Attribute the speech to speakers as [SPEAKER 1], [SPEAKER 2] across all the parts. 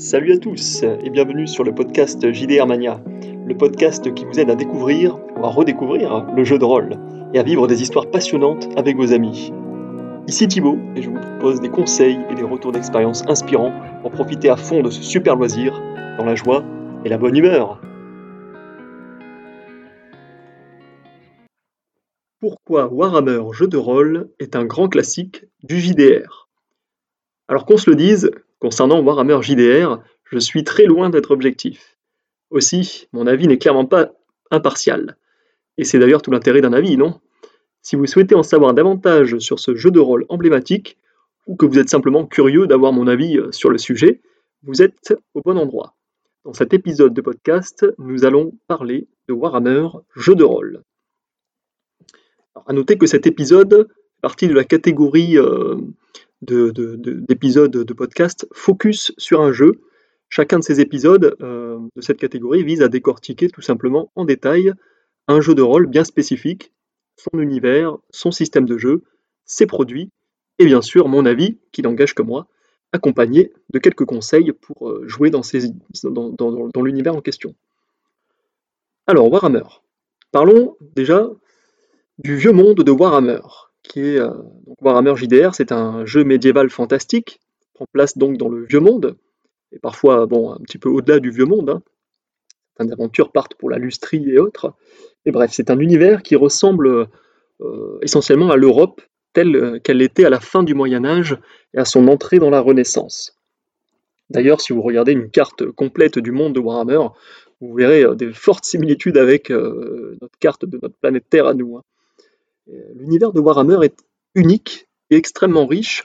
[SPEAKER 1] Salut à tous et bienvenue sur le podcast JDR Mania, le podcast qui vous aide à découvrir ou à redécouvrir le jeu de rôle et à vivre des histoires passionnantes avec vos amis. Ici Thibaut et je vous propose des conseils et des retours d'expérience inspirants pour profiter à fond de ce super loisir dans la joie et la bonne humeur. Pourquoi Warhammer jeu de rôle est un grand classique du JDR Alors qu'on se le dise, Concernant Warhammer JDR, je suis très loin d'être objectif. Aussi, mon avis n'est clairement pas impartial. Et c'est d'ailleurs tout l'intérêt d'un avis, non? Si vous souhaitez en savoir davantage sur ce jeu de rôle emblématique, ou que vous êtes simplement curieux d'avoir mon avis euh, sur le sujet, vous êtes au bon endroit. Dans cet épisode de podcast, nous allons parler de Warhammer jeu de rôle. Alors, à noter que cet épisode fait partie de la catégorie euh, d'épisodes de, podcast focus sur un jeu. Chacun de ces épisodes euh, de cette catégorie vise à décortiquer tout simplement en détail un jeu de rôle bien spécifique, son univers, son système de jeu, ses produits, et bien sûr mon avis, qui n'engage que moi, accompagné de quelques conseils pour euh, jouer dans l'univers en question. Alors, Warhammer. Parlons déjà du vieux monde de Warhammer qui est euh, Warhammer JDR, c'est un jeu médiéval fantastique, prend place donc dans le vieux monde, et parfois bon, un petit peu au-delà du vieux monde. Hein. Certaines aventures partent pour la lustrie et autres. Et bref, c'est un univers qui ressemble euh, essentiellement à l'Europe telle qu'elle était à la fin du Moyen Âge et à son entrée dans la Renaissance. D'ailleurs, si vous regardez une carte complète du monde de Warhammer, vous verrez euh, des fortes similitudes avec notre carte de notre planète Terre à nous. Hein. L'univers de Warhammer est unique et extrêmement riche,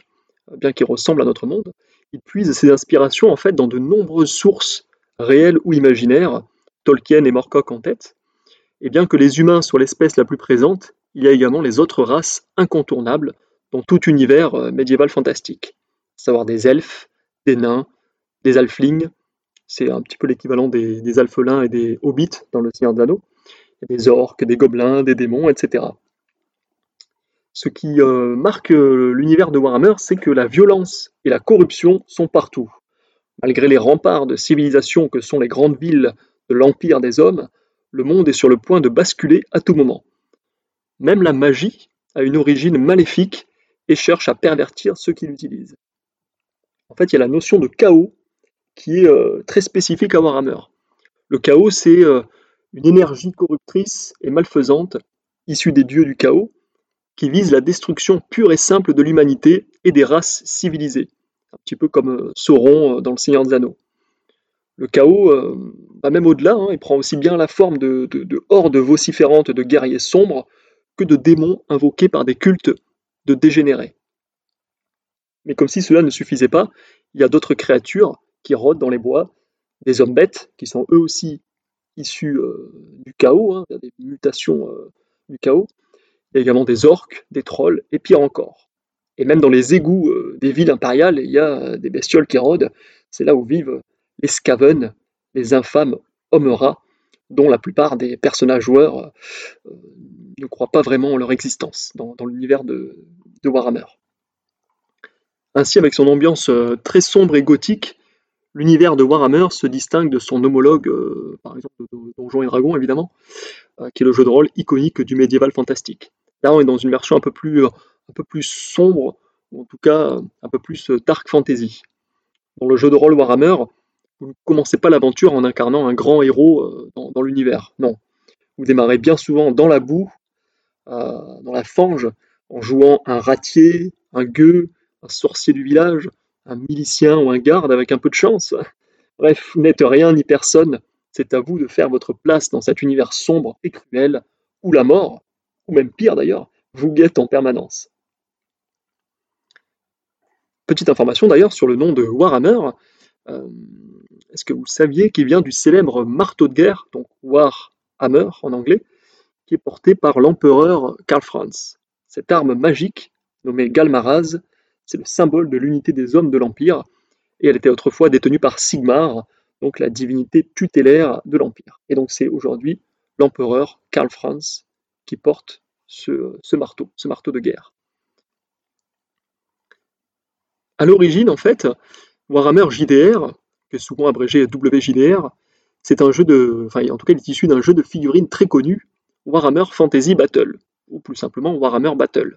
[SPEAKER 1] bien qu'il ressemble à notre monde. Il puise ses inspirations en fait dans de nombreuses sources réelles ou imaginaires, Tolkien et Morcock en tête. Et bien que les humains soient l'espèce la plus présente, il y a également les autres races incontournables dans tout univers euh, médiéval fantastique, à savoir des elfes, des nains, des alflings, c'est un petit peu l'équivalent des, alphelins et des hobbits dans le Seigneur des Anneaux, des orques, des gobelins, des démons, etc. Ce qui euh, marque euh, l'univers de Warhammer, c'est que la violence et la corruption sont partout. Malgré les remparts de civilisation que sont les grandes villes de l'Empire des Hommes, le monde est sur le point de basculer à tout moment. Même la magie a une origine maléfique et cherche à pervertir ceux qui l'utilisent. En fait, il y a la notion de chaos qui est euh, très spécifique à Warhammer. Le chaos, c'est une énergie corruptrice et malfaisante issue des dieux du chaos, qui vise la destruction pure et simple de l'humanité et des races civilisées, un petit peu comme euh, Sauron euh, dans Le Seigneur des Anneaux. Le chaos euh, va même au-delà, hein, il prend aussi bien la forme de, hordes vociférantes de guerriers sombres que de démons invoqués par des cultes de dégénérés. Mais comme si cela ne suffisait pas, il y a d'autres créatures qui rôdent dans les bois, des hommes bêtes qui sont eux aussi issus du chaos, hein, des mutations du chaos, il y a également des orques, des trolls, et pire encore. Et même dans les égouts euh, des villes impériales, il y a euh, des bestioles qui rôdent. C'est là où vivent les Skaven, les infâmes hommes-rats, dont la plupart des personnages joueurs euh, ne croient pas vraiment en leur existence dans, l'univers de, Warhammer. Ainsi, avec son ambiance très sombre et gothique, l'univers de Warhammer se distingue de son homologue, par exemple de Donjons et Dragons évidemment, qui est le jeu de rôle iconique du médiéval fantastique. Là, on est dans une version un peu plus, euh, un peu plus sombre, ou en tout cas un peu plus euh, dark fantasy. Dans le jeu de rôle Warhammer, vous ne commencez pas l'aventure en incarnant un grand héros euh, dans, l'univers. Non. Vous démarrez bien souvent dans la boue, dans la fange, en jouant un ratier, un gueux, un sorcier du village, un milicien ou un garde avec un peu de chance. Bref, vous n'êtes rien ni personne. C'est à vous de faire votre place dans cet univers sombre et cruel où la mort, ou même pire d'ailleurs, vous guette en permanence. Petite information d'ailleurs sur le nom de Warhammer. Euh, est-ce que vous saviez qu'il vient du célèbre marteau de guerre, donc Warhammer en anglais, qui est porté par l'empereur Karl Franz Cette arme magique, nommée Galmaraz, c'est le symbole de l'unité des hommes de l'Empire, et elle était autrefois détenue par Sigmar, donc la divinité tutélaire de l'Empire. Et donc c'est aujourd'hui l'empereur Karl Franz qui porte ce, marteau, ce marteau de guerre. À l'origine, en fait, Warhammer JDR, qui est souvent abrégé WJDR. C'est un jeu de, enfin en tout cas il est issu d'un jeu de figurines très connu, Warhammer Fantasy Battle, ou plus simplement Warhammer Battle.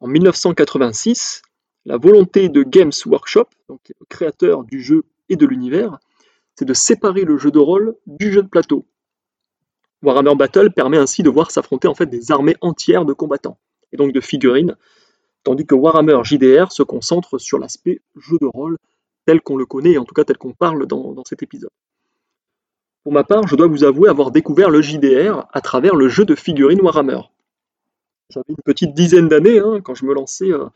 [SPEAKER 1] En 1986, la volonté de Games Workshop, donc créateur du jeu et de l'univers, c'est de séparer le jeu de rôle du jeu de plateau. Warhammer Battle permet ainsi de voir s'affronter en fait des armées entières de combattants, et donc de figurines, tandis que Warhammer JDR se concentre sur l'aspect jeu de rôle tel qu'on le connaît, et en tout cas tel qu'on parle dans, cet épisode. Pour ma part, je dois vous avouer avoir découvert le JDR à travers le jeu de figurines Warhammer. J'avais une petite dizaine d'années hein, quand je me lançais euh,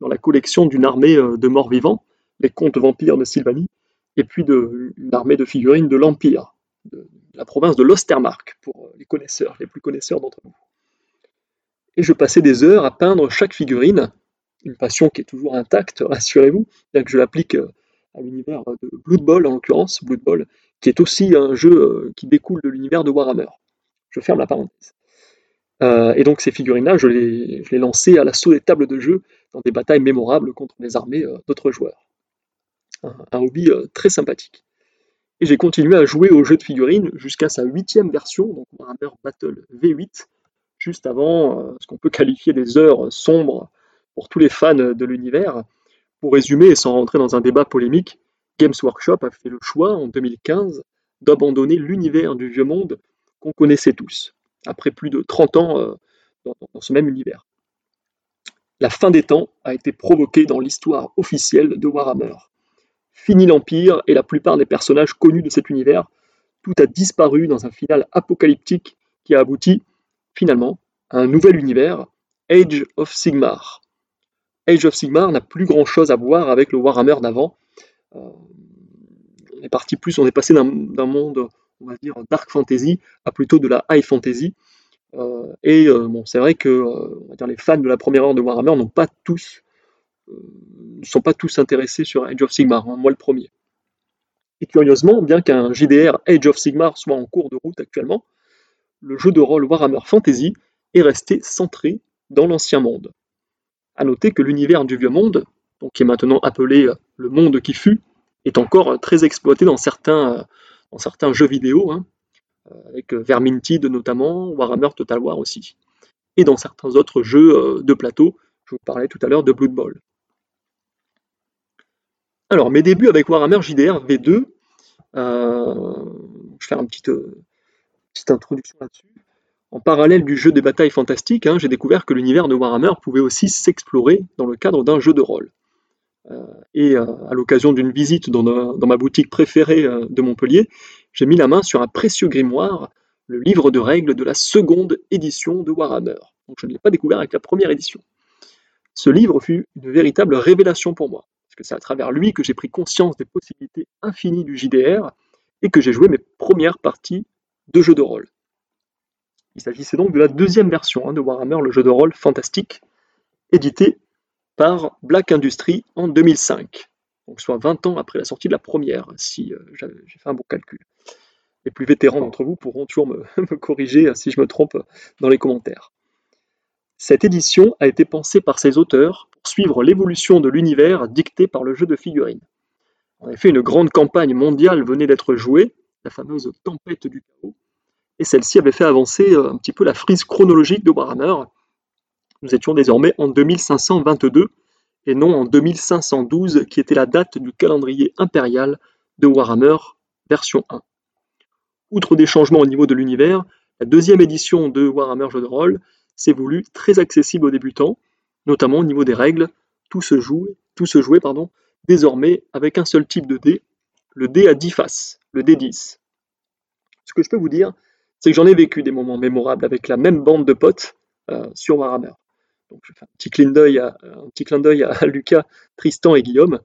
[SPEAKER 1] dans la collection d'une armée euh, de morts vivants, les contes vampires de Sylvanie, et puis de l'armée de figurines de l'Empire, la province de l'Ostermark, pour les connaisseurs, les plus connaisseurs d'entre vous. Et je passais des heures à peindre chaque figurine, une passion qui est toujours intacte, rassurez-vous, bien que je l'applique euh, à l'univers de Blood Bowl en l'occurrence, Blood Bowl, qui est aussi un jeu euh, qui découle de l'univers de Warhammer. Je ferme la parenthèse. Euh, et donc ces figurines-là, je les, je lançais à l'assaut des tables de jeu dans des batailles mémorables contre les armées d'autres joueurs un, hobby euh, très sympathique. Et j'ai continué à jouer au jeu de figurines jusqu'à sa huitième version, donc Warhammer Battle V8, juste avant euh, ce qu'on peut qualifier des heures sombres pour tous les fans de l'univers. Pour résumer et sans rentrer dans un débat polémique, Games Workshop a fait le choix en 2015 d'abandonner l'univers du vieux monde qu'on connaissait tous, après plus de 30 ans euh, dans ce même univers. La fin des temps a été provoquée dans l'histoire officielle de Warhammer. Fini l'Empire et la plupart des personnages connus de cet univers. Tout a disparu dans un final apocalyptique qui a abouti, finalement, à un nouvel univers, Age of Sigmar. Age of Sigmar n'a plus grand chose à voir avec le Warhammer d'avant. Euh, on est parti plus, on est passé d'un monde, on va dire, dark fantasy à plutôt de la high fantasy. Euh, et euh, bon, c'est vrai que les fans de la première heure de Warhammer n'ont pas tous ne sont pas tous intéressés sur Age of Sigmar, hein, moi le premier. Et curieusement, bien qu'un JDR Age of Sigmar soit en cours de route actuellement, le jeu de rôle Warhammer Fantasy est resté centré dans l'ancien monde. A noter que l'univers du vieux monde, donc qui est maintenant appelé euh, le monde qui fut, est encore très exploité dans certains, euh, jeux vidéo, hein, euh, avec Vermintide notamment, Warhammer Total War aussi, et dans certains autres jeux de plateau, je vous parlais tout à l'heure de Blood Bowl. Alors, mes débuts avec Warhammer JDR V2, euh, je vais faire une petite, euh, petite introduction là-dessus. En parallèle du jeu des batailles fantastiques, hein, j'ai découvert que l'univers de Warhammer pouvait aussi s'explorer dans le cadre d'un jeu de rôle. Euh, et à l'occasion d'une visite dans, ma boutique préférée de Montpellier, j'ai mis la main sur un précieux grimoire, le livre de règles de la seconde édition de Warhammer. Donc je ne l'ai pas découvert avec la première édition. Ce livre fut une véritable révélation pour moi parce que c'est à travers lui que j'ai pris conscience des possibilités infinies du JDR et que j'ai joué mes premières parties de jeu de rôle. Il s'agissait donc de la deuxième version hein, de Warhammer, le jeu de rôle fantastique, édité par Black Industry en 2005, donc soit 20 ans après la sortie de la première, si euh, j'ai fait un bon calcul. Les plus vétérans d'entre vous pourront toujours me, corriger si je me trompe dans les commentaires. Cette édition a été pensée par ses auteurs suivre l'évolution de l'univers dicté par le jeu de figurines. En effet, une grande campagne mondiale venait d'être jouée, la fameuse Tempête du Chaos, et celle-ci avait fait avancer euh, un petit peu la frise chronologique de Warhammer. Nous étions désormais en 2522 et non en 2512 qui était la date du calendrier impérial de Warhammer version 1. Outre des changements au niveau de l'univers, la deuxième édition de Warhammer Jeu de rôle c'est voulu très accessible aux débutants, notamment au niveau des règles. Tout se joue, tout se jouait pardon, désormais avec un seul type de dé, le dé à 10 faces, le dé 10. Ce que je peux vous dire, c'est que j'en ai vécu des moments mémorables avec la même bande de potes euh, sur Warhammer. Donc je fais un petit clin d'œil à, un petit clin d'œil à Lucas, Tristan et Guillaume.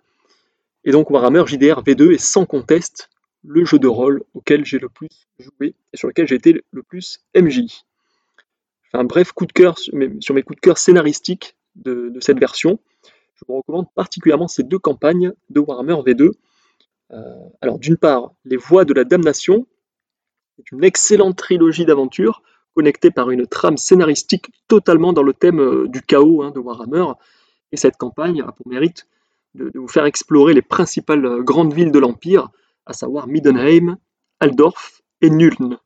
[SPEAKER 1] Et donc Warhammer JDR V2 est sans conteste le jeu de rôle auquel j'ai le plus joué et sur lequel j'ai été le plus MJ un bref coup de cœur sur mes, coups de cœur scénaristiques de, cette version. Je vous recommande particulièrement ces deux campagnes de Warhammer V2. Euh, alors d'une part, Les Voix de la Damnation, est une excellente trilogie d'aventures connectée par une trame scénaristique totalement dans le thème euh, du chaos hein, de Warhammer. Et cette campagne a pour mérite de, vous faire explorer les principales euh, grandes villes de l'Empire, à savoir Middenheim, Aldorf et Nuln,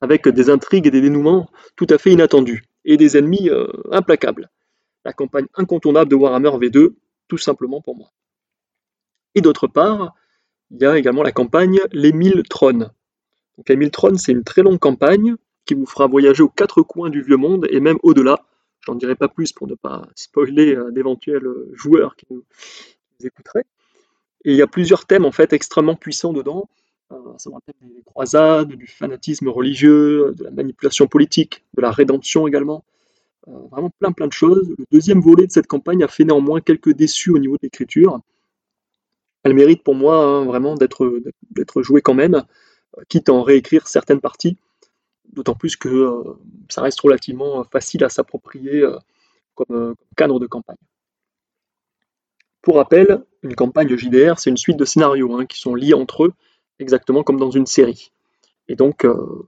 [SPEAKER 1] avec des intrigues et des dénouements tout à fait inattendus, et des ennemis implacables. La campagne incontournable de Warhammer V2, tout simplement pour moi. Et d'autre part, il y a également la campagne Les Mille Trônes. Donc les Mille Trônes, c'est une très longue campagne qui vous fera voyager aux quatre coins du vieux monde et même au-delà. Je n'en dirai pas plus pour ne pas spoiler euh, d'éventuels joueurs qui nous, écouteraient. Et il y a plusieurs thèmes en fait extrêmement puissants dedans, euh, à savoir le thème des croisades, du fanatisme religieux, de la manipulation politique, de la rédemption également. Euh, vraiment plein plein de choses. Le deuxième volet de cette campagne a fait néanmoins quelques déçus au niveau de l'écriture. Elle mérite pour moi hein, vraiment d'être jouée quand même, euh, quitte à en réécrire certaines parties, d'autant plus que ça reste relativement facile à s'approprier comme cadre de campagne. Pour rappel, une campagne JDR, c'est une suite de scénarios hein, qui sont liés entre eux, exactement comme dans une série. Et donc, euh,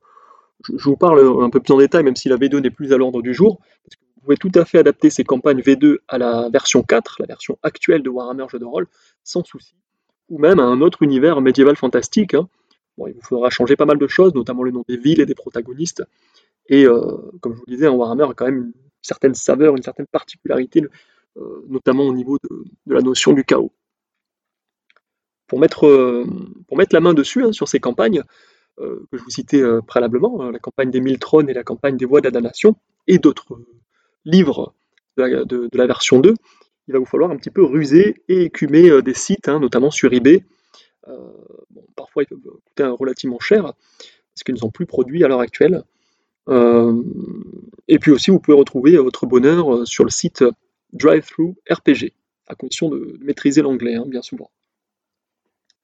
[SPEAKER 1] je, vous parle un peu plus en détail, même si la V2 n'est plus à l'ordre du jour, parce que vous pouvez tout à fait adapter ces campagnes V2 à la version 4, la version actuelle de Warhammer Jeu de rôle, sans souci, ou même à un autre univers médiéval fantastique. Hein. Il vous faudra changer pas mal de choses, notamment le nom des villes et des protagonistes. Et euh, comme je vous le disais, Warhammer a quand même une certaine saveur, une certaine particularité euh, notamment au niveau de, la notion du chaos. Pour mettre, euh, la main dessus hein, sur ces campagnes, que je vous citais préalablement, hein, la campagne des mille trônes et la campagne des voies de la nation, et d'autres livres de la, version 2, il va vous falloir un petit peu ruser et écumer des sites, hein, notamment sur eBay. parfois, ils peuvent coûter relativement cher, parce qu'ils ne sont plus produits à l'heure actuelle. et puis aussi, vous pouvez retrouver votre bonheur sur le site drive-through RPG, à condition de maîtriser l'anglais, hein, bien souvent.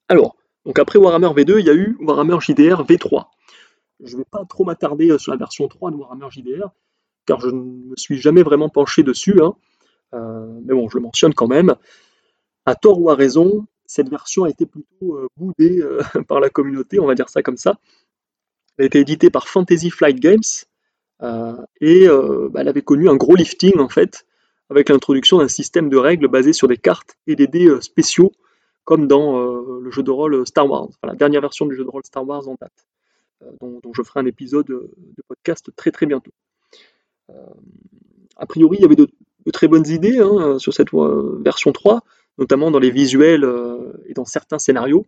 [SPEAKER 1] Alors, donc après Warhammer V2, il y a eu Warhammer JDR V3. Je ne vais pas trop m'attarder euh, sur la version 3 de Warhammer JDR, car je ne me suis jamais vraiment penché dessus, hein. euh, mais bon, je le mentionne quand même. À tort ou à raison, cette version a été plutôt euh, boudée par la communauté, on va dire ça comme ça. Elle a été éditée par Fantasy Flight Games, et bah, elle avait connu un gros lifting en fait, avec l'introduction d'un système de règles basé sur des cartes et des dés spéciaux, comme dans euh, le jeu de rôle Star Wars, la dernière version du jeu de rôle Star Wars en date, euh, dont, je ferai un épisode de podcast très très bientôt. a priori, il y avait de, très bonnes idées hein, sur cette version 3, notamment dans les visuels et dans certains scénarios.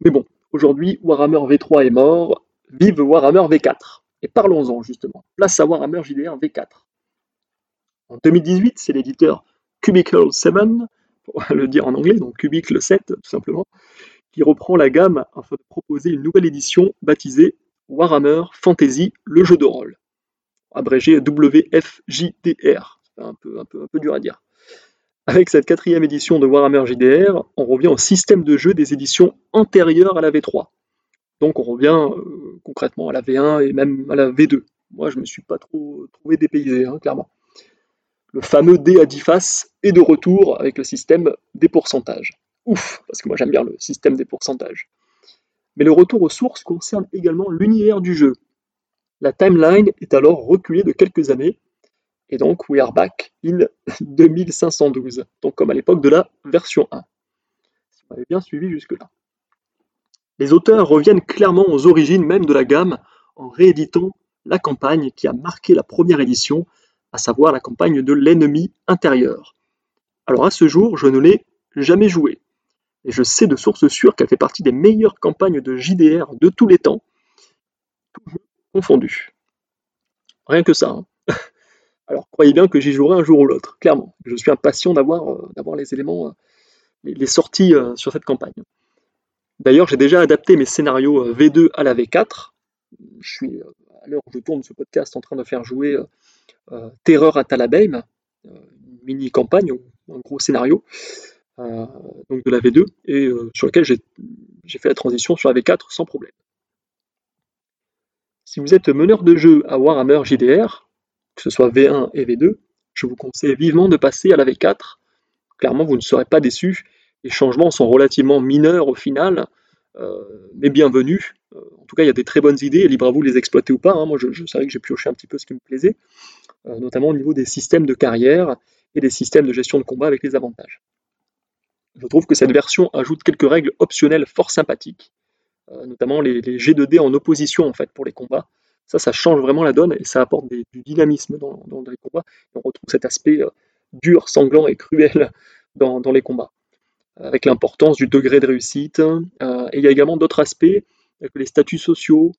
[SPEAKER 1] Mais bon, aujourd'hui, Warhammer V3 est mort, vive Warhammer V4. Et parlons-en justement. Place à Warhammer JDR V4. En 2018, c'est l'éditeur Cubicle 7, pour le dire en anglais, donc Cubicle 7 tout simplement, qui reprend la gamme afin de proposer une nouvelle édition baptisée Warhammer Fantasy, le jeu de rôle, abrégé WFJDR, c'est un peu, un, peu, un peu dur à dire. Avec cette quatrième édition de Warhammer JDR, on revient au système de jeu des éditions antérieures à la V3. Donc on revient euh, concrètement à la V1 et même à la V2. Moi je ne me suis pas trop trouvé dépaysé, hein, clairement le fameux dé à 10 faces est de retour avec le système des pourcentages. Ouf, parce que moi j'aime bien le système des pourcentages. Mais le retour aux sources concerne également l'univers du jeu. La timeline est alors reculée de quelques années, et donc we are back in 2512, donc comme à l'époque de la version 1. Si vous m'avez bien suivi jusque-là. Les auteurs reviennent clairement aux origines même de la gamme en rééditant la campagne qui a marqué la première édition à savoir la campagne de l'ennemi intérieur. Alors à ce jour, je ne l'ai jamais jouée, et je sais de sources sûres qu'elle fait partie des meilleures campagnes de JDR de tous les temps, tous confondus. Rien que ça. Hein. Alors croyez bien que j'y jouerai un jour ou l'autre, clairement. Je suis impatient d'avoir euh, les éléments, euh, les, sorties euh, sur cette campagne. D'ailleurs, j'ai déjà adapté mes scénarios V2 à la V4. Je suis, à l'heure où je tourne ce podcast, en train de faire jouer Terreur à Talabeim, euh, une mini-campagne, un gros scénario, euh, donc de la V2, et sur lequel j'ai fait la transition sur la V4 sans problème. Si vous êtes meneur de jeu à Warhammer JDR, que ce soit V1 et V2, je vous conseille vivement de passer à la V4. Clairement, vous ne serez pas déçus. Les changements sont relativement mineurs au final, mais bienvenus. en tout cas, il y a des très bonnes idées, libre à vous de les exploiter ou pas. Hein. Moi, je, je savais que j'ai pioché un petit peu ce qui me plaisait. Euh, notamment au niveau des systèmes de carrière et des systèmes de gestion de combat avec les avantages. Je trouve que cette version ajoute quelques règles optionnelles fort sympathiques, euh, notamment les, les G2D en opposition en fait pour les combats. Ça, ça change vraiment la donne et ça apporte du dynamisme dans, les combats. on retrouve cet aspect euh, dur, sanglant et cruel dans, les combats, avec l'importance du degré de réussite. et il y a également d'autres aspects, que les statuts sociaux,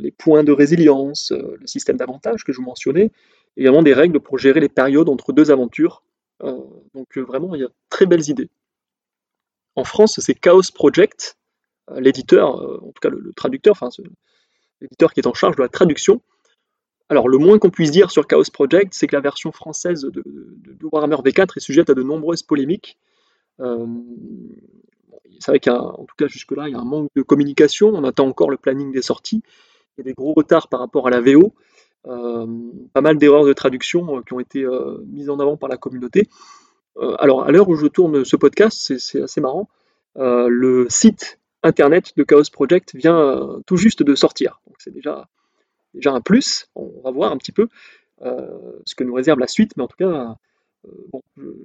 [SPEAKER 1] les points de résilience, le système d'avantages que je vous mentionnais, également des règles pour gérer les périodes entre deux aventures. Euh, donc euh, vraiment, il y a très belles idées. En France, c'est Chaos Project, euh, l'éditeur, en tout cas le, traducteur, enfin l'éditeur qui est en charge de la traduction. Alors le moins qu'on puisse dire sur Chaos Project, c'est que la version française de, Warhammer V4 est sujette à de nombreuses polémiques. C'est vrai qu'en tout cas jusque-là, il y a un manque de communication, on attend encore le planning des sorties, il y a des gros retards par rapport à la VO. Euh, pas mal d'erreurs de traduction euh, qui ont été euh, mises en avant par la communauté. alors, à l'heure où je tourne ce podcast, c'est assez marrant, le site internet de Chaos Project vient tout juste de sortir. Donc c'est déjà, déjà un plus. On va voir un petit peu ce que nous réserve la suite, mais en tout cas,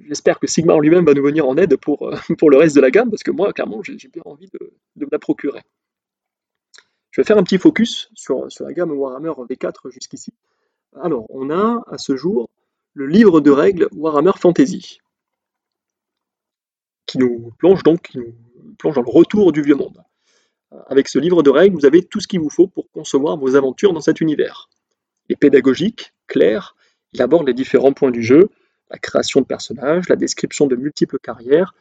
[SPEAKER 1] j'espère que Sigmar lui-même va nous venir en aide pour, pour le reste de la gamme, parce que moi, clairement, j'ai bien envie de, de, me la procurer. Je vais faire un petit focus sur, la gamme Warhammer V4 jusqu'ici. Alors, on a à ce jour le livre de règles Warhammer Fantasy, qui nous plonge donc qui nous plonge dans le retour du vieux monde. Avec ce livre de règles, vous avez tout ce qu'il vous faut pour concevoir vos aventures dans cet univers. Il est pédagogique, clair, il aborde les différents points du jeu, la création de personnages, la description de multiples carrières,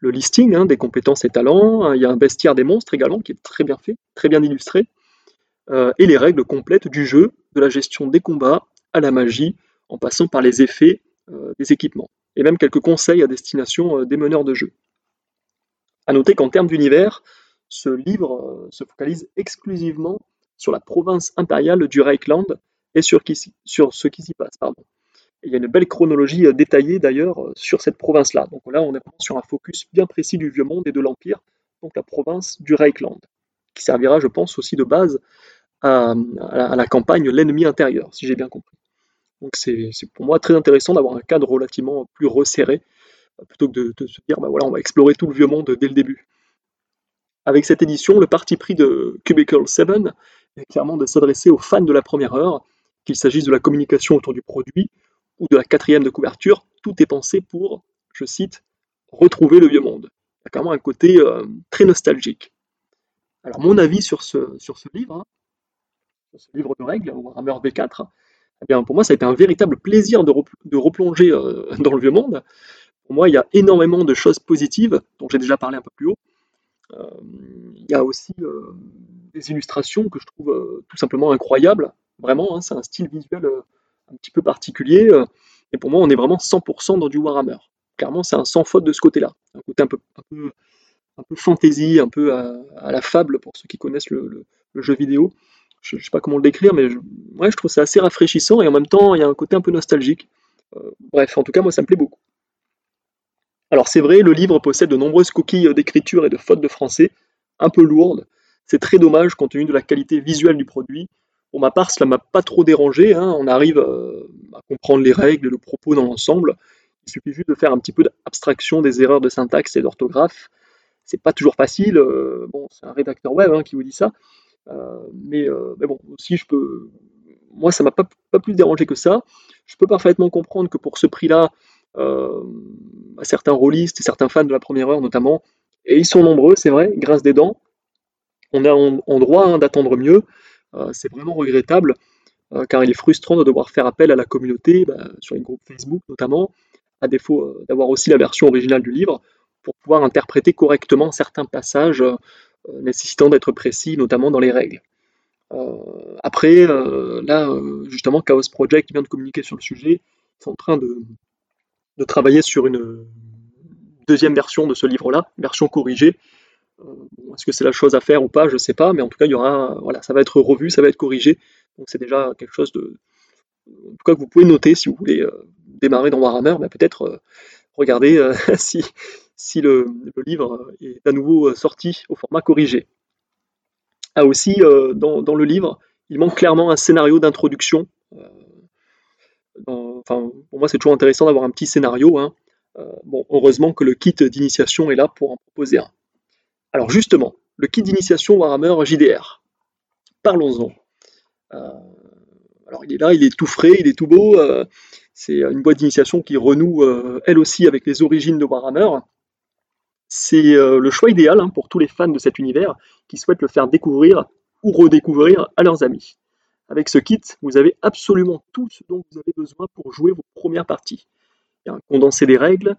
[SPEAKER 1] le listing hein, des compétences et talents, il y a un bestiaire des monstres également qui est très bien fait, très bien illustré, euh, et les règles complètes du jeu, de la gestion des combats à la magie, en passant par les effets euh, des équipements, et même quelques conseils à destination euh, des meneurs de jeu. A noter qu'en termes d'univers, ce livre se focalise exclusivement sur la province impériale du Reichland et sur, ce qui s'y passe. Il y a une belle chronologie euh, détaillée d'ailleurs euh, sur cette province-là. Donc là, on est sur un focus bien précis du Vieux Monde et de l'Empire, donc la province du Reichland, qui servira, je pense, aussi de base à, la, campagne L'ennemi intérieur, si j'ai bien compris. Donc c'est pour moi très intéressant d'avoir un cadre relativement plus resserré, euh, plutôt que de, se dire, bah voilà, on va explorer tout le Vieux Monde dès le début. Avec cette édition, le parti pris de Cubicle 7 est clairement de s'adresser aux fans de la première heure, qu'il s'agisse de la communication autour du produit, ou de la quatrième de couverture, tout est pensé pour, je cite, retrouver le vieux monde. Il y a carrément un côté euh, très nostalgique. Alors mon avis sur ce, livre, hein, sur ce livre de règles, Warhammer V4, eh bien, pour moi ça a été un véritable plaisir de, de replonger euh, dans le vieux monde. Pour moi il y a énormément de choses positives, dont j'ai déjà parlé un peu plus haut. Euh, il y a aussi des illustrations que je trouve tout simplement incroyables. Vraiment, hein, c'est un style visuel un petit peu particulier. Euh, et pour moi, on est vraiment 100% dans du Warhammer. Clairement, c'est un sans faute de ce côté-là. Un côté un peu, un un peu fantasy, un peu à, la fable pour ceux qui connaissent le, jeu vidéo. Je ne sais pas comment le décrire, mais je, je trouve ça assez rafraîchissant et en même temps, il y a un côté un peu nostalgique. Euh, bref, en tout cas, moi, ça me plaît beaucoup. Alors, c'est vrai, le livre possède de nombreuses coquilles d'écriture et de fautes de français, un peu lourdes. C'est très dommage compte tenu de la qualité visuelle du produit pour ma part, cela m'a pas trop dérangé. Hein. On arrive euh, à comprendre les règles, le propos dans l'ensemble. Il suffit juste de faire un petit peu d'abstraction des erreurs de syntaxe et d'orthographe. C'est pas toujours facile. Euh, bon, c'est un rédacteur web hein, qui vous dit ça. Euh, mais, bon, aussi, je peux. Moi, ça m'a pas, plus dérangé que ça. Je peux parfaitement comprendre que pour ce prix-là, certains rôlistes et certains fans de la première heure notamment, et ils sont nombreux, c'est vrai, grâce des dents, on a en, droit hein, d'attendre mieux. Euh, c'est vraiment regrettable euh, car il est frustrant de devoir faire appel à la communauté, bah, sur les groupes Facebook notamment, à défaut euh, d'avoir aussi la version originale du livre, pour pouvoir interpréter correctement certains passages nécessitant d'être précis, notamment dans les règles. après, là, justement, Chaos Project vient de communiquer sur le sujet, ils sont en train de, travailler sur une deuxième version de ce livre-là, version corrigée, euh, est-ce que c'est la chose à faire ou pas Je ne sais pas, mais en tout cas, il y aura, voilà, ça va être revu, ça va être corrigé. Donc c'est déjà quelque chose de, en tout cas, que vous pouvez noter si vous voulez euh, démarrer dans Warhammer, mais peut-être euh, regarder si, si le, livre est à nouveau sorti au format corrigé. Ah aussi, dans, dans, le livre, il manque clairement un scénario d'introduction. enfin, pour moi, c'est toujours intéressant d'avoir un petit scénario. Hein. bon, heureusement que le kit d'initiation est là pour en proposer un. Alors justement, le kit d'initiation Warhammer JDR. Parlons-en. alors il est là, il est tout frais, il est tout beau. c'est une boîte d'initiation qui renoue elle aussi avec les origines de Warhammer. C'est le choix idéal hein, pour tous les fans de cet univers qui souhaitent le faire découvrir ou redécouvrir à leurs amis. Avec ce kit, vous avez absolument tout ce dont vous avez besoin pour jouer vos premières parties. Il y a un condensé des règles,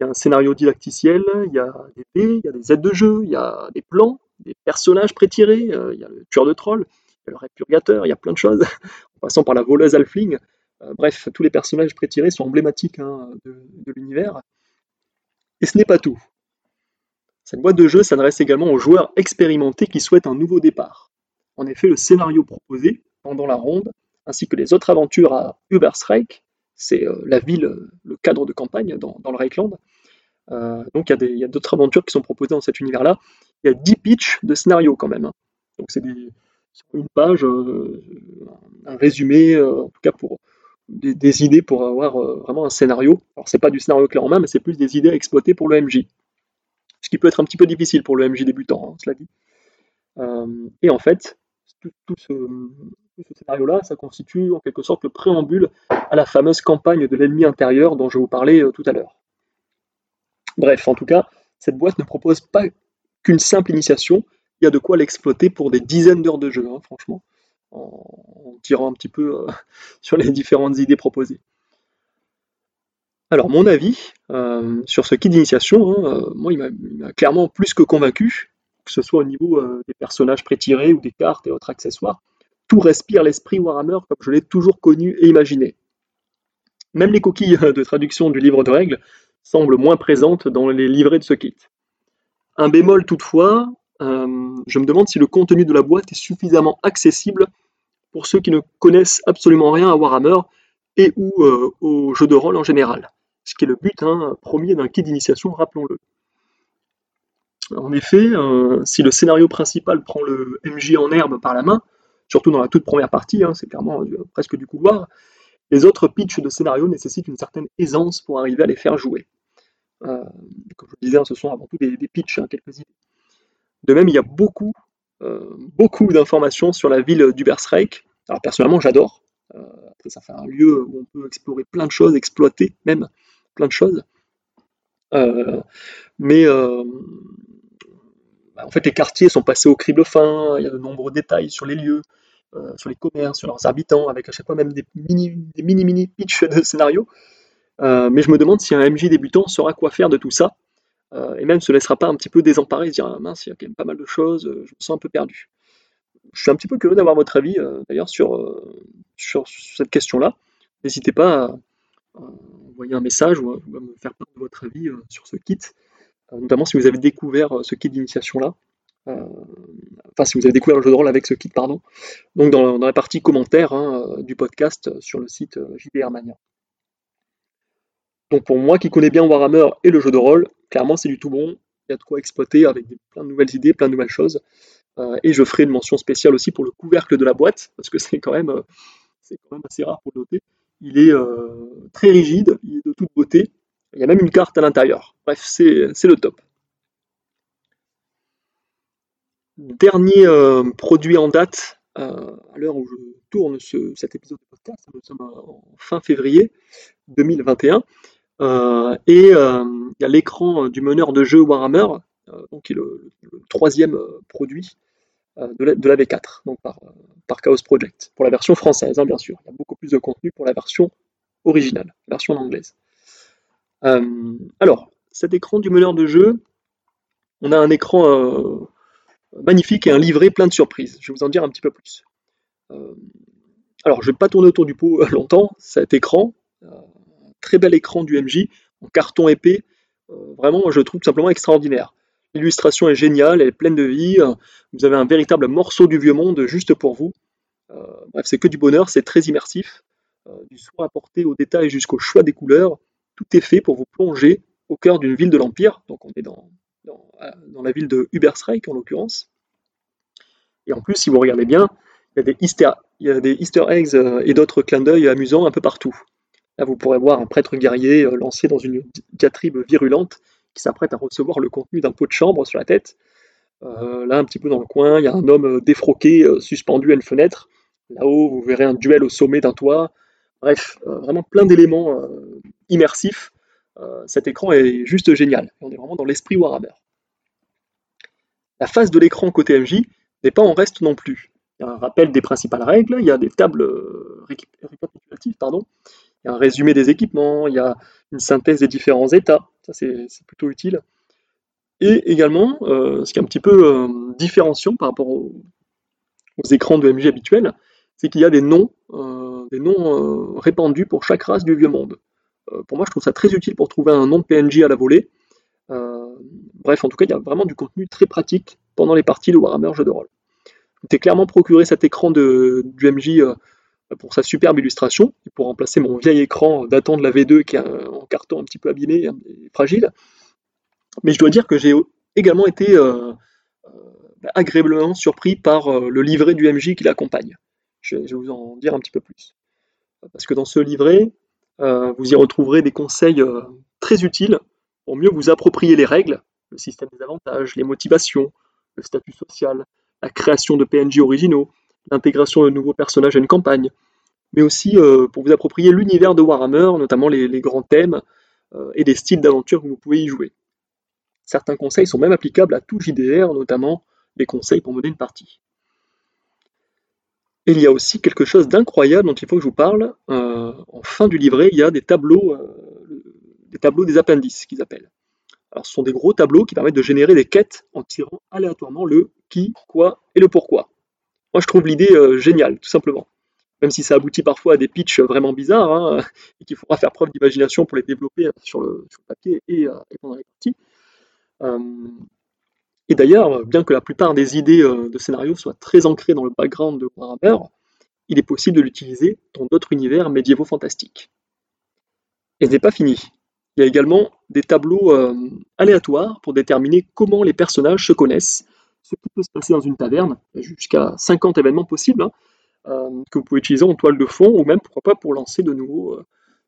[SPEAKER 1] il y a un scénario didacticiel, il y a des dés, il y a des aides de jeu, il y a des plans, des personnages pré-tirés, euh, il y a le tueur de troll, il y a le répurgateur, il y a plein de choses, en passant par la voleuse Alfling. Euh, bref, tous les personnages pré-tirés sont emblématiques hein, de, l'univers. Et ce n'est pas tout. Cette boîte de jeu s'adresse également aux joueurs expérimentés qui souhaitent un nouveau départ. En effet, le scénario proposé pendant la ronde, ainsi que les autres aventures à Uberstrike, c'est euh, la ville, le cadre de campagne dans, le Reichland. Euh, donc il y a d'autres aventures qui sont proposées dans cet univers-là. Il y a 10 pitchs de scénario quand même. Hein. Donc c'est une page, euh, un résumé, en tout cas pour des, idées pour avoir vraiment un scénario. Alors c'est pas du scénario clé en main, mais c'est plus des idées à exploiter pour le MJ ce qui peut être un petit peu difficile pour le MJ débutant, hein, cela dit. Euh, et en fait, tout, ce, scénario-là, ça constitue en quelque sorte le préambule à la fameuse campagne de l'ennemi intérieur dont je vous parlais euh, tout à l'heure. Bref, en tout cas, cette boîte ne propose pas qu'une simple initiation, il y a de quoi l'exploiter pour des dizaines d'heures de jeu, hein, franchement, en, tirant un petit peu euh, sur les différentes idées proposées. Alors mon avis euh, sur ce kit d'initiation, hein, moi il m'a clairement plus que convaincu, que ce soit au niveau des personnages pré-tirés ou des cartes et autres accessoires, tout respire l'esprit Warhammer comme je l'ai toujours connu et imaginé. Même les coquilles de traduction du livre de règles semblent moins présentes dans les livrets de ce kit. Un bémol toutefois, je me demande si le contenu de la boîte est suffisamment accessible pour ceux qui ne connaissent absolument rien à Warhammer et ou au jeu de rôle en général ce qui est le but hein, premier d'un kit d'initiation, rappelons-le. En effet, euh, si le scénario principal prend le MJ en herbe par la main, surtout dans la toute première partie, hein, c'est clairement presque du couloir, les autres pitchs de scénario nécessitent une certaine aisance pour arriver à les faire jouer. Euh, comme je le disais, hein, ce sont avant tout des, pitchs, quelques idées. De même, il y a beaucoup, euh, beaucoup d'informations sur la ville d'Ubersreich. Alors personnellement, j'adore. après, ça fait un lieu où on peut explorer plein de choses, exploiter même plein de choses. Euh, mais euh, bah, en fait, les quartiers sont passés au crible fin, il y a de nombreux détails sur les lieux, euh, sur les commerces, sur leurs habitants, avec à chaque fois même des mini mini, mini pitch de scénario. mais je me demande si un MJ débutant saura quoi faire de tout ça, et même se laissera pas un petit peu désemparé, se dire ah, mince, il y a quand même pas mal de choses, je me sens un peu perdu. Je suis un petit peu curieux d'avoir votre avis d'ailleurs sur, cette question-là. N'hésitez pas à, envoyer un message ou à, me faire part de votre avis euh, sur ce kit, euh, notamment si vous avez découvert euh, ce kit d'initiation-là. Enfin, si vous avez découvert le jeu de rôle avec ce kit, pardon. Donc, dans, la partie commentaires hein, du podcast sur le site JDR Mania. Donc, pour moi qui connais bien Warhammer et le jeu de rôle, clairement, c'est du tout bon. Il y a de quoi exploiter avec plein de nouvelles idées, plein de nouvelles choses. et je ferai une mention spéciale aussi pour le couvercle de la boîte, parce que c'est quand même, assez rare pour le noter il est euh, très rigide, il est de toute beauté. Il y a même une carte à l'intérieur. Bref, c'est le top. Dernier euh, produit en date, euh, à l'heure où je tourne cet épisode de podcast, nous sommes en fin février 2021, et il y a l'écran du meneur de jeu Warhammer, donc qui est le troisième produit euh, de la, V4, donc par, Chaos Project, pour la version française, hein, bien sûr. Il y a beaucoup plus de contenu pour la version originale, la version anglaise. Euh, alors, cet écran du meneur de jeu, on a un écran euh, magnifique et un livret plein de surprises. Je vais vous en dire un petit peu plus. alors, je ne vais pas tourner autour du pot longtemps. Cet écran, très bel écran du MJ, en carton épais, vraiment, je trouve simplement extraordinaire. L'illustration est géniale, elle est pleine de vie. Vous avez un véritable morceau du vieux monde juste pour vous. Euh, bref, c'est que du bonheur, c'est très immersif. Euh, du soin apporté au détail jusqu'au choix des couleurs. Tout est fait pour vous plonger au cœur d'une ville de l'Empire. Donc on est dans, dans, la ville de Ubersreich en l'occurrence. Et en plus, si vous regardez bien, il y a des easter, eggs euh, et d'autres clins d'œil amusants un peu partout. Là, vous pourrez voir un prêtre guerrier euh, lancé dans une diatribe virulente qui s'apprête à recevoir le contenu d'un pot de chambre sur la tête. Euh, là, un petit peu dans le coin, il y a un homme euh, défroqué, suspendu à une fenêtre. Là-haut, vous verrez un duel au sommet d'un toit. Bref, vraiment plein d'éléments immersifs. Cet écran est juste génial. On est vraiment dans l'esprit Warhammer. La face de l'écran côté MJ n'est pas en reste non plus. Il y a un rappel des principales règles, il y a des tables récapitulatives, pardon, il y a un résumé des équipements, il y a une synthèse des différents états, ça c'est plutôt utile. Et également, euh, ce qui est un petit peu euh, différenciant par rapport aux, écrans de MJ habituels, c'est qu'il y a des noms, euh, des noms répandus pour chaque race du vieux monde. Pour moi, je trouve ça très utile pour trouver un nom de PNJ à la volée. bref, en tout cas, il y a vraiment du contenu très pratique pendant les parties de Warhammer jeu de rôle. Je clairement procuré cet écran du MJ pour sa superbe illustration, et pour remplacer mon vieil écran datant de la V2 qui est en carton un petit peu abîmé et fragile. Mais je dois dire que j'ai également été euh, euh, agréablement surpris par euh, le livret du MJ qui l'accompagne. Je, vais vous en dire un petit peu plus. Parce que dans ce livret, vous y retrouverez des conseils très utiles pour mieux vous approprier les règles, le système des avantages, les motivations, le statut social, la création de PNJ originaux, l'intégration de nouveaux personnages à une campagne, mais aussi euh, pour vous approprier l'univers de Warhammer, notamment les, grands thèmes euh, et les styles d'aventure que vous pouvez y jouer. Certains conseils sont même applicables à tout JDR, notamment les conseils pour mener une partie. Et il y a aussi quelque chose d'incroyable dont il faut que je vous parle. Euh, en fin du livret, il y a des tableaux, des tableaux des appendices qu'ils appellent. Alors, ce sont des gros tableaux qui permettent de générer des quêtes en tirant aléatoirement le qui, quoi et le pourquoi. Moi, je trouve l'idée euh, géniale, tout simplement. Même si ça aboutit parfois à des pitchs vraiment bizarres, hein, et qu'il faudra faire preuve d'imagination pour les développer euh, sur le, papier et, euh, pendant les parties. Et d'ailleurs, bien que la plupart des idées de scénario soient très ancrées dans le background de Warhammer, il est possible de l'utiliser dans d'autres univers médiévaux fantastiques. Et ce n'est pas fini. Il y a également des tableaux aléatoires pour déterminer comment les personnages se connaissent ce qui peut se passer dans une taverne, jusqu'à 50 événements possibles, hein, euh, que vous pouvez utiliser en toile de fond, ou même, pourquoi pas, pour lancer de, euh,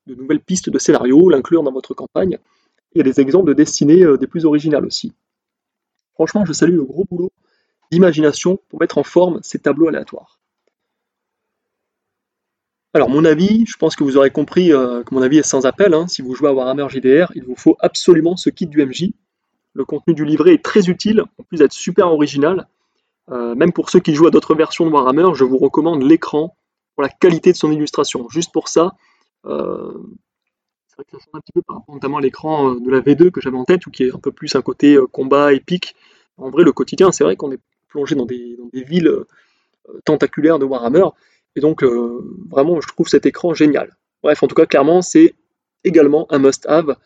[SPEAKER 1] de nouvelles pistes de scénario, l'inclure dans votre campagne. Il y a des exemples de destinée euh, des plus originales aussi. Franchement, je salue le gros boulot d'imagination pour mettre en forme ces tableaux aléatoires. Alors mon avis, je pense que vous aurez compris que mon avis est sans appel. Hein. Si vous jouez à Warhammer JDR, il vous faut absolument ce kit du MJ. Le contenu du livret est très utile, en plus d'être super original. Euh, même pour ceux qui jouent à d'autres versions de Warhammer, je vous recommande l'écran pour la qualité de son illustration. Juste pour ça, euh, c'est vrai que ça change un petit peu par rapport notamment à l'écran euh, de la V2 que j'avais en tête, ou qui est un peu plus un côté combat épique. En vrai, le quotidien, c'est vrai qu'on est plongé dans des, villes tentaculaires de Warhammer, et donc vraiment, je trouve cet écran génial. Bref, en tout cas, clairement, c'est également un must-have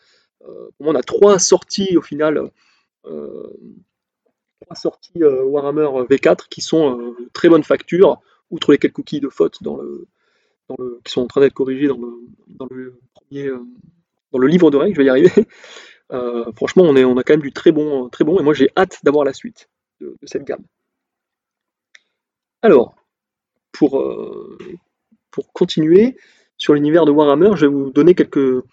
[SPEAKER 1] euh, on a trois sorties au final, euh, trois sorties euh, Warhammer V4 qui sont très bonne facture, outre les quelques cookies de faute dans le, qui sont en train d'être corrigés dans le, premier, dans le livre de règles, je vais y arriver. franchement, on, a quand même du très bon, très bon, et moi j'ai hâte d'avoir la suite de, cette gamme. Alors, pour, pour continuer sur l'univers de Warhammer, je vais vous donner quelques,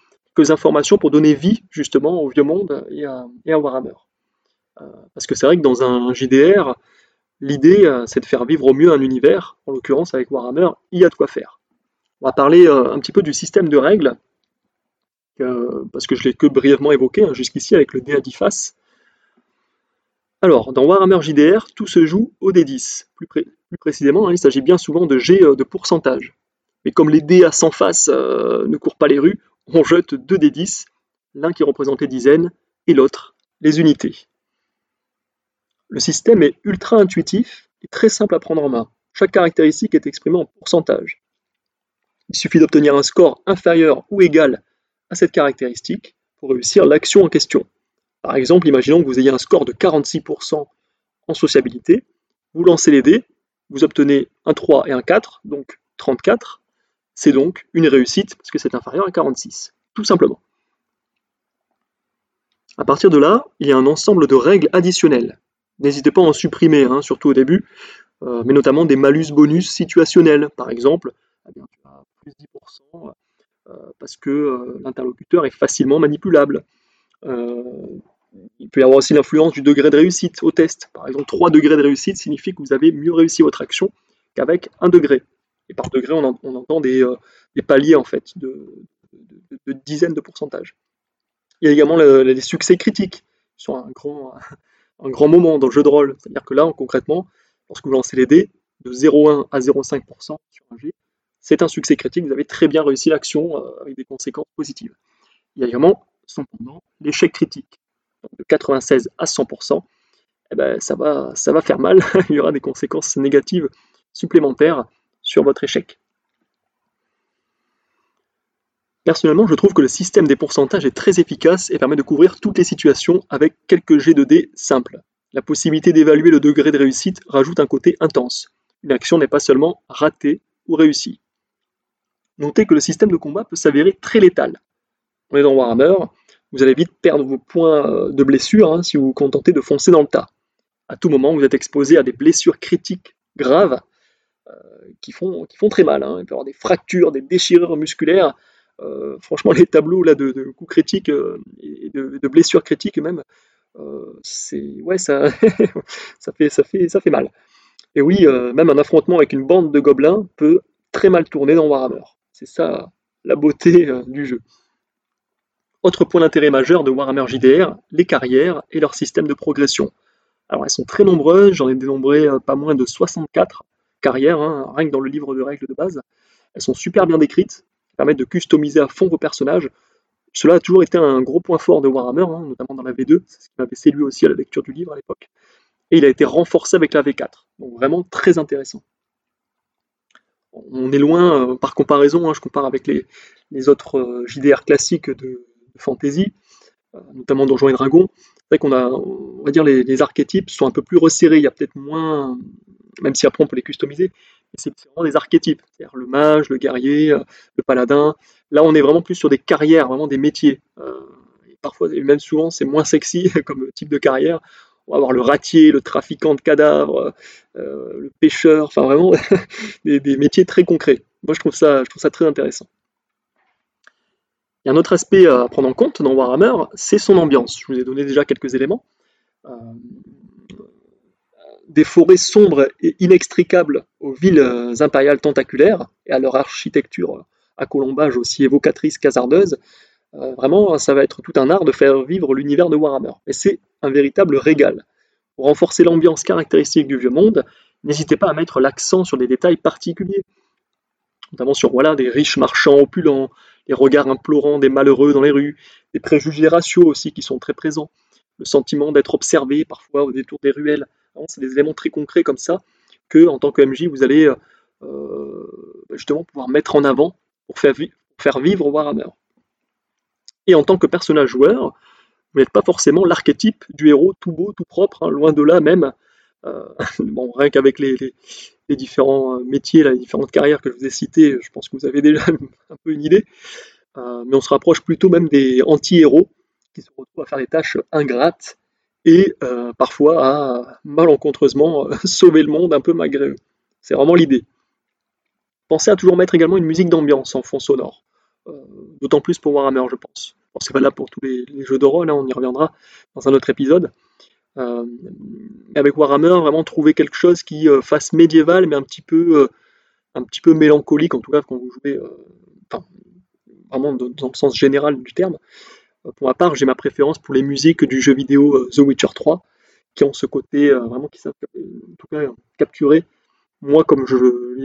[SPEAKER 1] informations pour donner vie justement au vieux monde et à, Warhammer. Euh, parce que c'est vrai que dans un JDR, l'idée euh, c'est de faire vivre au mieux un univers, en l'occurrence avec Warhammer, il y a de quoi faire. On va parler euh, un petit peu du système de règles, parce que je l'ai que brièvement évoqué hein, jusqu'ici avec le dé à 10 faces. Alors, dans Warhammer JDR, tout se joue au D10. Plus, précisément, hein, il s'agit bien souvent de G de pourcentage. Mais comme les dés à 100 faces ne courent pas les rues, on jette deux des 10, l'un qui représente les dizaines et l'autre les unités. Le système est ultra intuitif et très simple à prendre en main. Chaque caractéristique est exprimée en pourcentage. Il suffit d'obtenir un score inférieur ou égal cette caractéristique pour réussir l'action en question. Par exemple, imaginons que vous ayez un score de 46% en sociabilité, vous lancez les dés, vous obtenez un 3 et un 4, donc 34, c'est donc une réussite parce que c'est inférieur à 46, tout simplement. À partir de là, il y a un ensemble de règles additionnelles. N'hésitez pas à en supprimer, hein, surtout au début, euh, mais notamment des malus bonus situationnels. Par exemple, eh plus 10% parce que l'interlocuteur est facilement manipulable. il peut y avoir aussi l'influence du degré de réussite au test. Par exemple, 3 degrés de réussite signifie que vous avez mieux réussi votre action qu'avec un degré. Et par degré, on, entend des, paliers en fait, de, dizaines de pourcentages. Il y a également les succès critiques, qui sont un grand, un grand moment dans le jeu de rôle. C'est-à-dire que là, concrètement, lorsque vous lancez les dés, de 0,1 à 0,5% sur un G, c'est un succès critique, vous avez très bien réussi l'action euh, avec des conséquences positives. Il y a également, cependant, l'échec critique. de 96 à 100%, eh ben, ça, va, faire mal, il y aura des conséquences négatives supplémentaires sur votre échec. Personnellement, je trouve que le système des pourcentages est très efficace et permet de couvrir toutes les situations avec quelques jets de dés simples. La possibilité d'évaluer le degré de réussite rajoute un côté intense. Une action n'est pas seulement ratée ou réussie. Notez que le système de combat peut s'avérer très létal. On est dans Warhammer, vous allez vite perdre vos points euh, de blessure hein, si vous vous contentez de foncer dans le tas. À tout moment, vous êtes exposé à des blessures critiques graves euh, qui, font, très mal. Hein. Il peut y avoir des fractures, des déchirures musculaires euh, franchement, les tableaux là, de, coups critiques et de, blessures critiques même, c'est ouais, ça, ça, fait, ça, fait, ça fait mal. Et oui, même un affrontement avec une bande de gobelins peut très mal tourner dans Warhammer. C'est ça la beauté du jeu. Autre point d'intérêt majeur de Warhammer JDR, les carrières et leur système de progression. Alors elles sont très nombreuses, j'en ai dénombré pas moins de 64 carrières, hein, rien que dans le livre de règles de base. Elles sont super bien décrites, permettre de customiser à fond vos personnages. Cela a toujours été un gros point fort de Warhammer, hein, notamment dans la V2, c'est ce qui m'avait séduit aussi à la lecture du livre à l'époque. Et il a été renforcé avec la V4, donc vraiment très intéressant. On est loin, euh, par comparaison, hein, je compare avec les, autres euh, JDR classiques de, fantasy, euh, notamment Donjons et Dragons. C'est qu'on a, on va dire, les, les, archétypes sont un peu plus resserrés, il y a peut-être moins, même si après on peut les customiser, c'est vraiment des archétypes, c'est-à-dire le mage, le guerrier, le paladin. Là, on est vraiment plus sur des carrières, vraiment des métiers. Parfois, et même souvent, c'est moins sexy comme type de carrière. On va avoir le ratier, le trafiquant de cadavres, euh, le pêcheur, enfin vraiment des, métiers très concrets. Moi, je trouve ça, je trouve ça très intéressant. Il y a un autre aspect à prendre en compte dans Warhammer, c'est son ambiance. Je vous ai donné déjà quelques éléments des forêts sombres et inextricables aux villes euh, impériales tentaculaires et à leur architecture à colombage aussi évocatrice qu'hasardeuse, euh, vraiment, ça va être tout un art de faire vivre l'univers de Warhammer. Et c'est un véritable régal. Pour renforcer l'ambiance caractéristique du vieux monde, n'hésitez pas à mettre l'accent sur des détails particuliers, notamment sur voilà, des riches marchands opulents, les regards implorants des malheureux dans les rues, des préjugés raciaux aussi qui sont très présents, le sentiment d'être observé parfois au détour des ruelles, c'est des éléments très concrets comme ça que, en tant que MJ, vous allez euh, justement pouvoir mettre en avant pour faire vivre Warhammer. Et en tant que personnage joueur, vous n'êtes pas forcément l'archétype du héros tout beau, tout propre, hein, loin de là même. Euh, bon, rien qu'avec les, différents métiers, les différentes carrières que je vous ai citées, je pense que vous avez déjà un peu une idée. mais on se rapproche plutôt même des anti-héros qui se retrouvent à faire des tâches ingrates et euh, parfois à malencontreusement euh, sauver le monde un peu malgré eux. C'est vraiment l'idée. Pensez à toujours mettre également une musique d'ambiance en fond sonore, euh, d'autant plus pour Warhammer, je pense. Bon, c'est valable pour tous les, jeux de rôle, on y reviendra dans un autre épisode. mais avec Warhammer, vraiment trouver quelque chose qui fasse médiéval, mais un petit peu, un petit peu mélancolique, en tout cas quand vous jouez, vraiment dans le sens général du terme, pour ma part, j'ai ma préférence pour les musiques du jeu vidéo euh, The Witcher 3, qui ont ce côté euh, vraiment qui savent en tout cas capturer, moi comme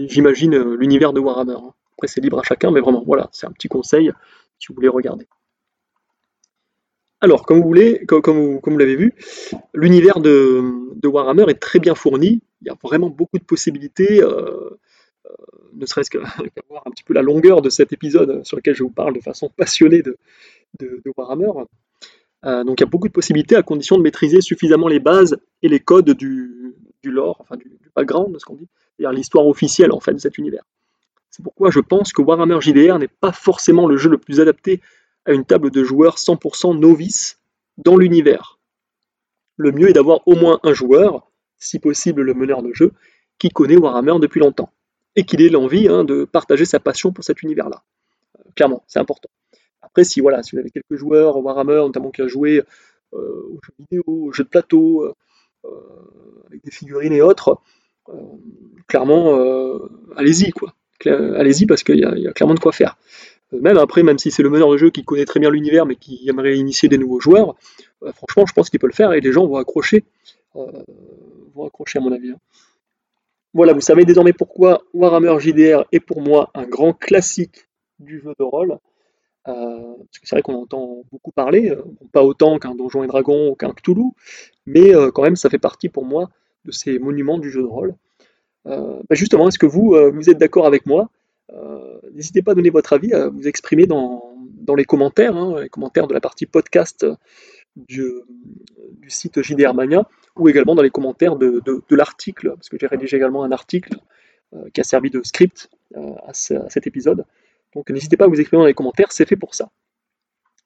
[SPEAKER 1] j'imagine euh, l'univers de Warhammer. Hein. Après c'est libre à chacun, mais vraiment voilà, c'est un petit conseil si vous voulez regarder. Alors, comme vous voulez, comme, vous, l'avez vu, l'univers de, Warhammer est très bien fourni. Il y a vraiment beaucoup de possibilités, ne serait-ce qu'à voir un petit peu la longueur de cet épisode sur lequel je vous parle de façon passionnée de, Warhammer. Euh, donc il y a beaucoup de possibilités à condition de maîtriser suffisamment les bases et les codes du, lore, enfin du, background de ce qu'on dit, c'est-à-dire l'histoire officielle en fait de cet univers. C'est pourquoi je pense que Warhammer JDR n'est pas forcément le jeu le plus adapté à une table de joueurs 100% novices dans l'univers. Le mieux est d'avoir au moins un joueur, si possible le meneur de jeu, qui connaît Warhammer depuis longtemps, et qu'il ait l'envie hein, de partager sa passion pour cet univers-là clairement, c'est important. Après, si voilà, si vous avez quelques joueurs Warhammer, notamment qui a joué euh, aux jeux vidéo, aux jeux de plateau, euh, avec des figurines et autres, clairement, allez-y quoi. Allez-y parce qu'il y, a clairement de quoi faire. Même après, même si c'est le meneur de jeu qui connaît très bien l'univers mais qui aimerait initier des nouveaux joueurs, franchement, je pense qu'il peut le faire et les gens vont accrocher, vont accrocher à mon avis. Hein. Voilà, vous savez désormais pourquoi Warhammer JDR est pour moi un grand classique du jeu de rôle. Euh, parce que c'est vrai qu'on entend beaucoup parler, euh, pas autant qu'un Donjon et Dragon ou qu'un Cthulhu, mais euh, quand même ça fait partie pour moi de ces monuments du jeu de rôle. Bah, justement, est-ce que vous, vous êtes d'accord avec moi? N'hésitez pas à donner votre avis, à vous exprimer dans, les commentaires, hein, les commentaires de la partie podcast du, site JDR Mania, ou également dans les commentaires de, l'article, parce que j'ai rédigé également un article qui a servi de script à cet épisode. Donc n'hésitez pas à vous exprimer dans les commentaires, c'est fait pour ça.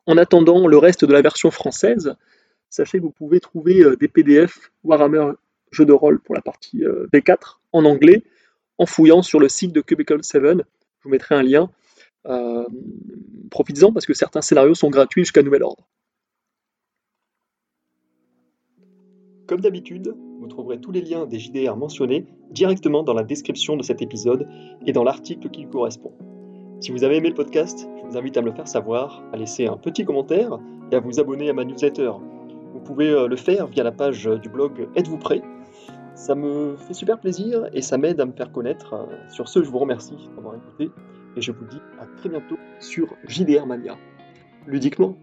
[SPEAKER 1] En attendant le reste de la version française, sachez que vous pouvez trouver euh, des PDF Warhammer jeu de rôle pour la partie V4 euh, en anglais en fouillant sur le site de Cubicle 7. Je vous mettrai un lien. Euh, Profitez-en parce que certains scénarios sont gratuits jusqu'à nouvel ordre. Comme d'habitude, vous trouverez tous les liens des JDR mentionnés directement dans la description de cet épisode et dans l'article qui lui correspond. Si vous avez aimé le podcast, je vous invite à me le faire savoir, à laisser un petit commentaire et à vous abonner à ma newsletter. Vous pouvez euh, le faire via la page du blog Êtes-vous prêt? Ça me fait super plaisir et ça m'aide à me faire connaître. Sur ce, je vous remercie d'avoir écouté et je vous dis à très bientôt sur JDR Mania. Ludiquement